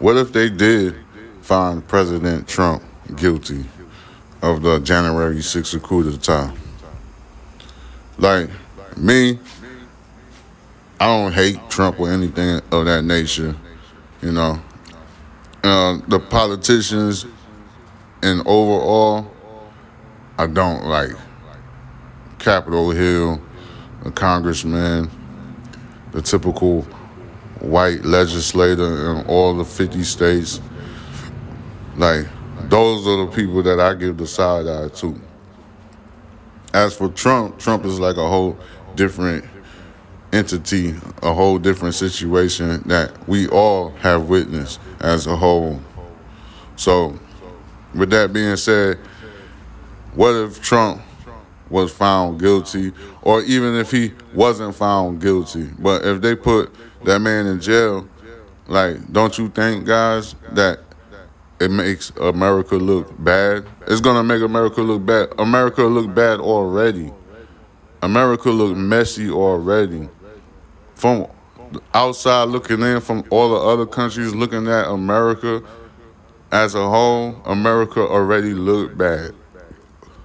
What if they did find President Trump guilty of the January 6th coup d'etat? Like, me, I don't hate Trump or anything of that nature, you know. Uh, the politicians and overall, I don't like Capitol Hill, the congressman, the typical white legislator in all the 50 states. Like, those are the people that I give the side eye to. As for Trump, Trump is like a whole different entity, a whole different situation that we all have witnessed as a whole. So, with that being said, what if Trump was found guilty, or even if he wasn't found guilty, but if they put that man in jail, like, don't you think, guys, that it makes America look bad? It's gonna make America look bad. America look bad already. America look messy already. From outside looking in, from all the other countries looking at America as a whole, America already looked bad.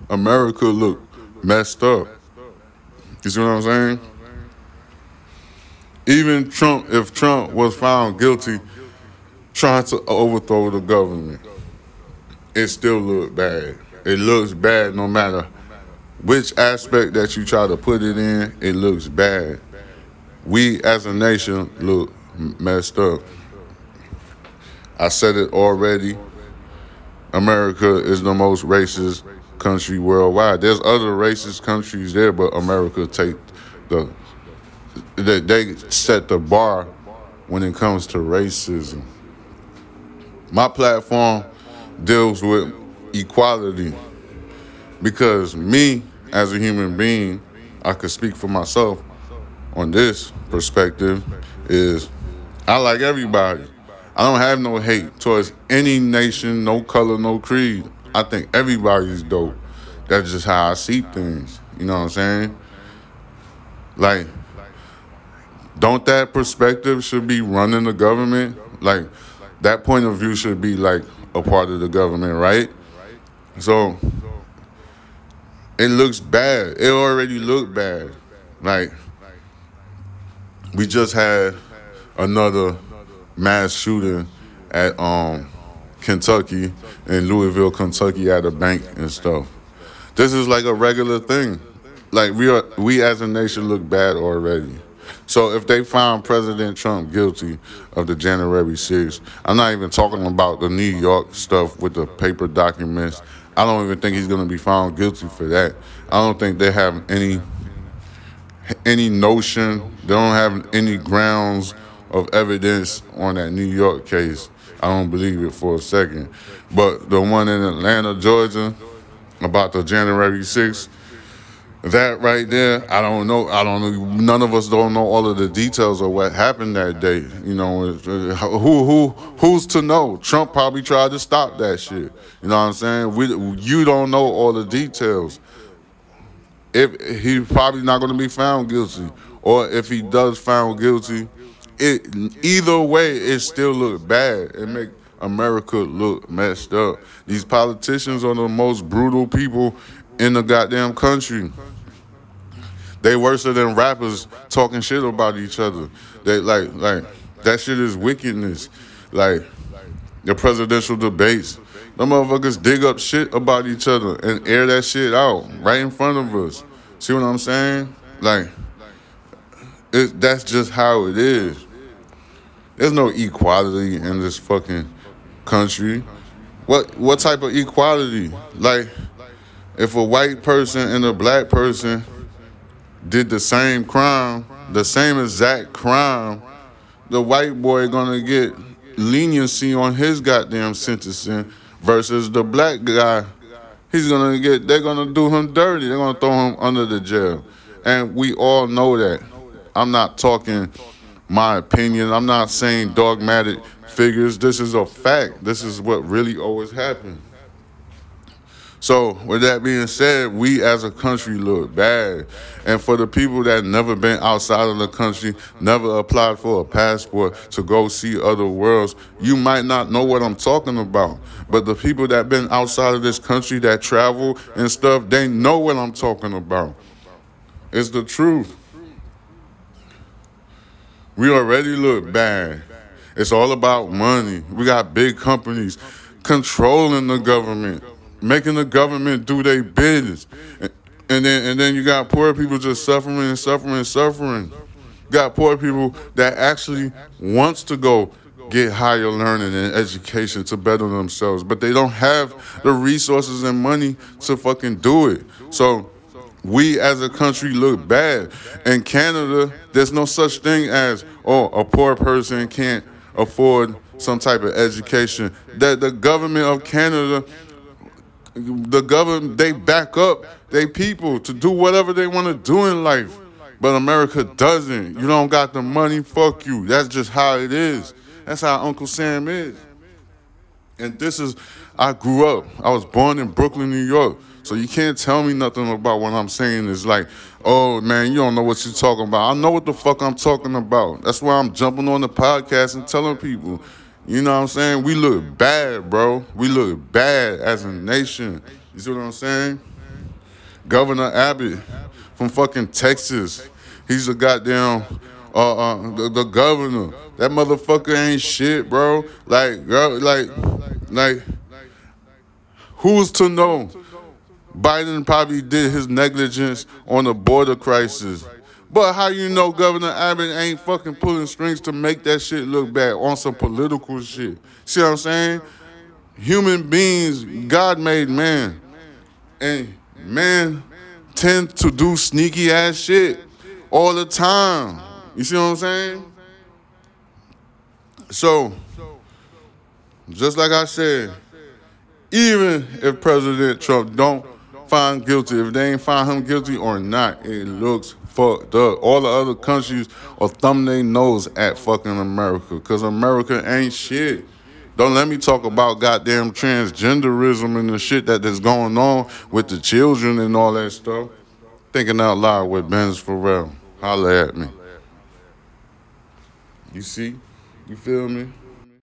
America looked messed up. You see what I'm saying? Even Trump, if Trump was found guilty trying to overthrow the government, it still looked bad. It looks bad no matter which aspect that you try to put it in, it looks bad. We as a nation look messed up. I said it already. America is the most racist country worldwide. There's other racist countries there, but America take the they, they set the bar when it comes to racism. My platform deals with equality because me as a human being, I could speak for myself on this perspective is I like everybody. I don't have no hate towards any nation, no color, no creed. I think everybody's dope. That's just how I see things. You know what I'm saying? Like, don't that perspective should be running the government? Like, that point of view should be like a part of the government, right? So, it looks bad. It already looked bad. Like, we just had another mass shooting at um Kentucky in Louisville, Kentucky at a bank and stuff. This is like a regular thing. Like we are we as a nation look bad already. So if they found President Trump guilty of the January 6th, I'm not even talking about the New York stuff with the paper documents. I don't even think he's going to be found guilty for that. I don't think they have any any notion. They don't have any grounds of evidence on that New York case. I don't believe it for a second. But the one in Atlanta, Georgia, about the January 6th, that right there, I don't know. I don't know. None of us don't know all of the details of what happened that day. You know, who who who's to know? Trump probably tried to stop that shit. You know what I'm saying? We you don't know all the details. If he's probably not going to be found guilty, or if he does found guilty, it either way it still look bad. It make America look messed up. These politicians are the most brutal people in the goddamn country. They worse than rappers talking shit about each other. They like like that shit is wickedness. Like the presidential debates. The motherfuckers dig up shit about each other and air that shit out right in front of us. See what I'm saying? Like it, that's just how it is. There's no equality in this fucking country. What what type of equality? Like if a white person and a black person did the same crime, the same exact crime, the white boy gonna get leniency on his goddamn sentencing versus the black guy. He's gonna get they're gonna do him dirty. They're gonna throw him under the jail. And we all know that. I'm not talking my opinion. I'm not saying dogmatic figures. This is a fact. This is what really always happened. So, with that being said, we as a country look bad. And for the people that never been outside of the country, never applied for a passport to go see other worlds, you might not know what I'm talking about. But the people that been outside of this country that travel and stuff, they know what I'm talking about. It's the truth. We already look bad. It's all about money. We got big companies controlling the government making the government do their business. And, then and then you got poor people just suffering and suffering and suffering. You got poor people that actually wants to go get higher learning and education to better themselves, but they don't have the resources and money to fucking do it. So we as a country look bad. In Canada, there's no such thing as oh a poor person can't afford some type of education. That the government of Canada the government they back up they people to do whatever they want to do in life. But America doesn't. You don't got the money, fuck you. That's just how it is. That's how Uncle Sam is. And this is I grew up. I was born in Brooklyn, New York. So you can't tell me nothing about what I'm saying is like, oh man, you don't know what you're talking about. I know what the fuck I'm talking about. That's why I'm jumping on the podcast and telling people you know what I'm saying? We look bad, bro. We look bad as a nation. You see what I'm saying? Governor Abbott from fucking Texas. He's a goddamn uh, uh the, the governor. That motherfucker ain't shit, bro. Like, girl, like, like, who's to know? Biden probably did his negligence on the border crisis. But how you know Governor Abbott ain't fucking pulling strings to make that shit look bad on some political shit? See what I'm saying? Human beings, God made man. And man tend to do sneaky ass shit all the time. You see what I'm saying? So, just like I said, even if President Trump don't find guilty, if they ain't find him guilty or not, it looks fucked up. All the other countries are thumbing their nose at fucking America because America ain't shit. Don't let me talk about goddamn transgenderism and the shit that is going on with the children and all that stuff. Thinking out loud with Benz Farel. Holla at me. You see? You feel me?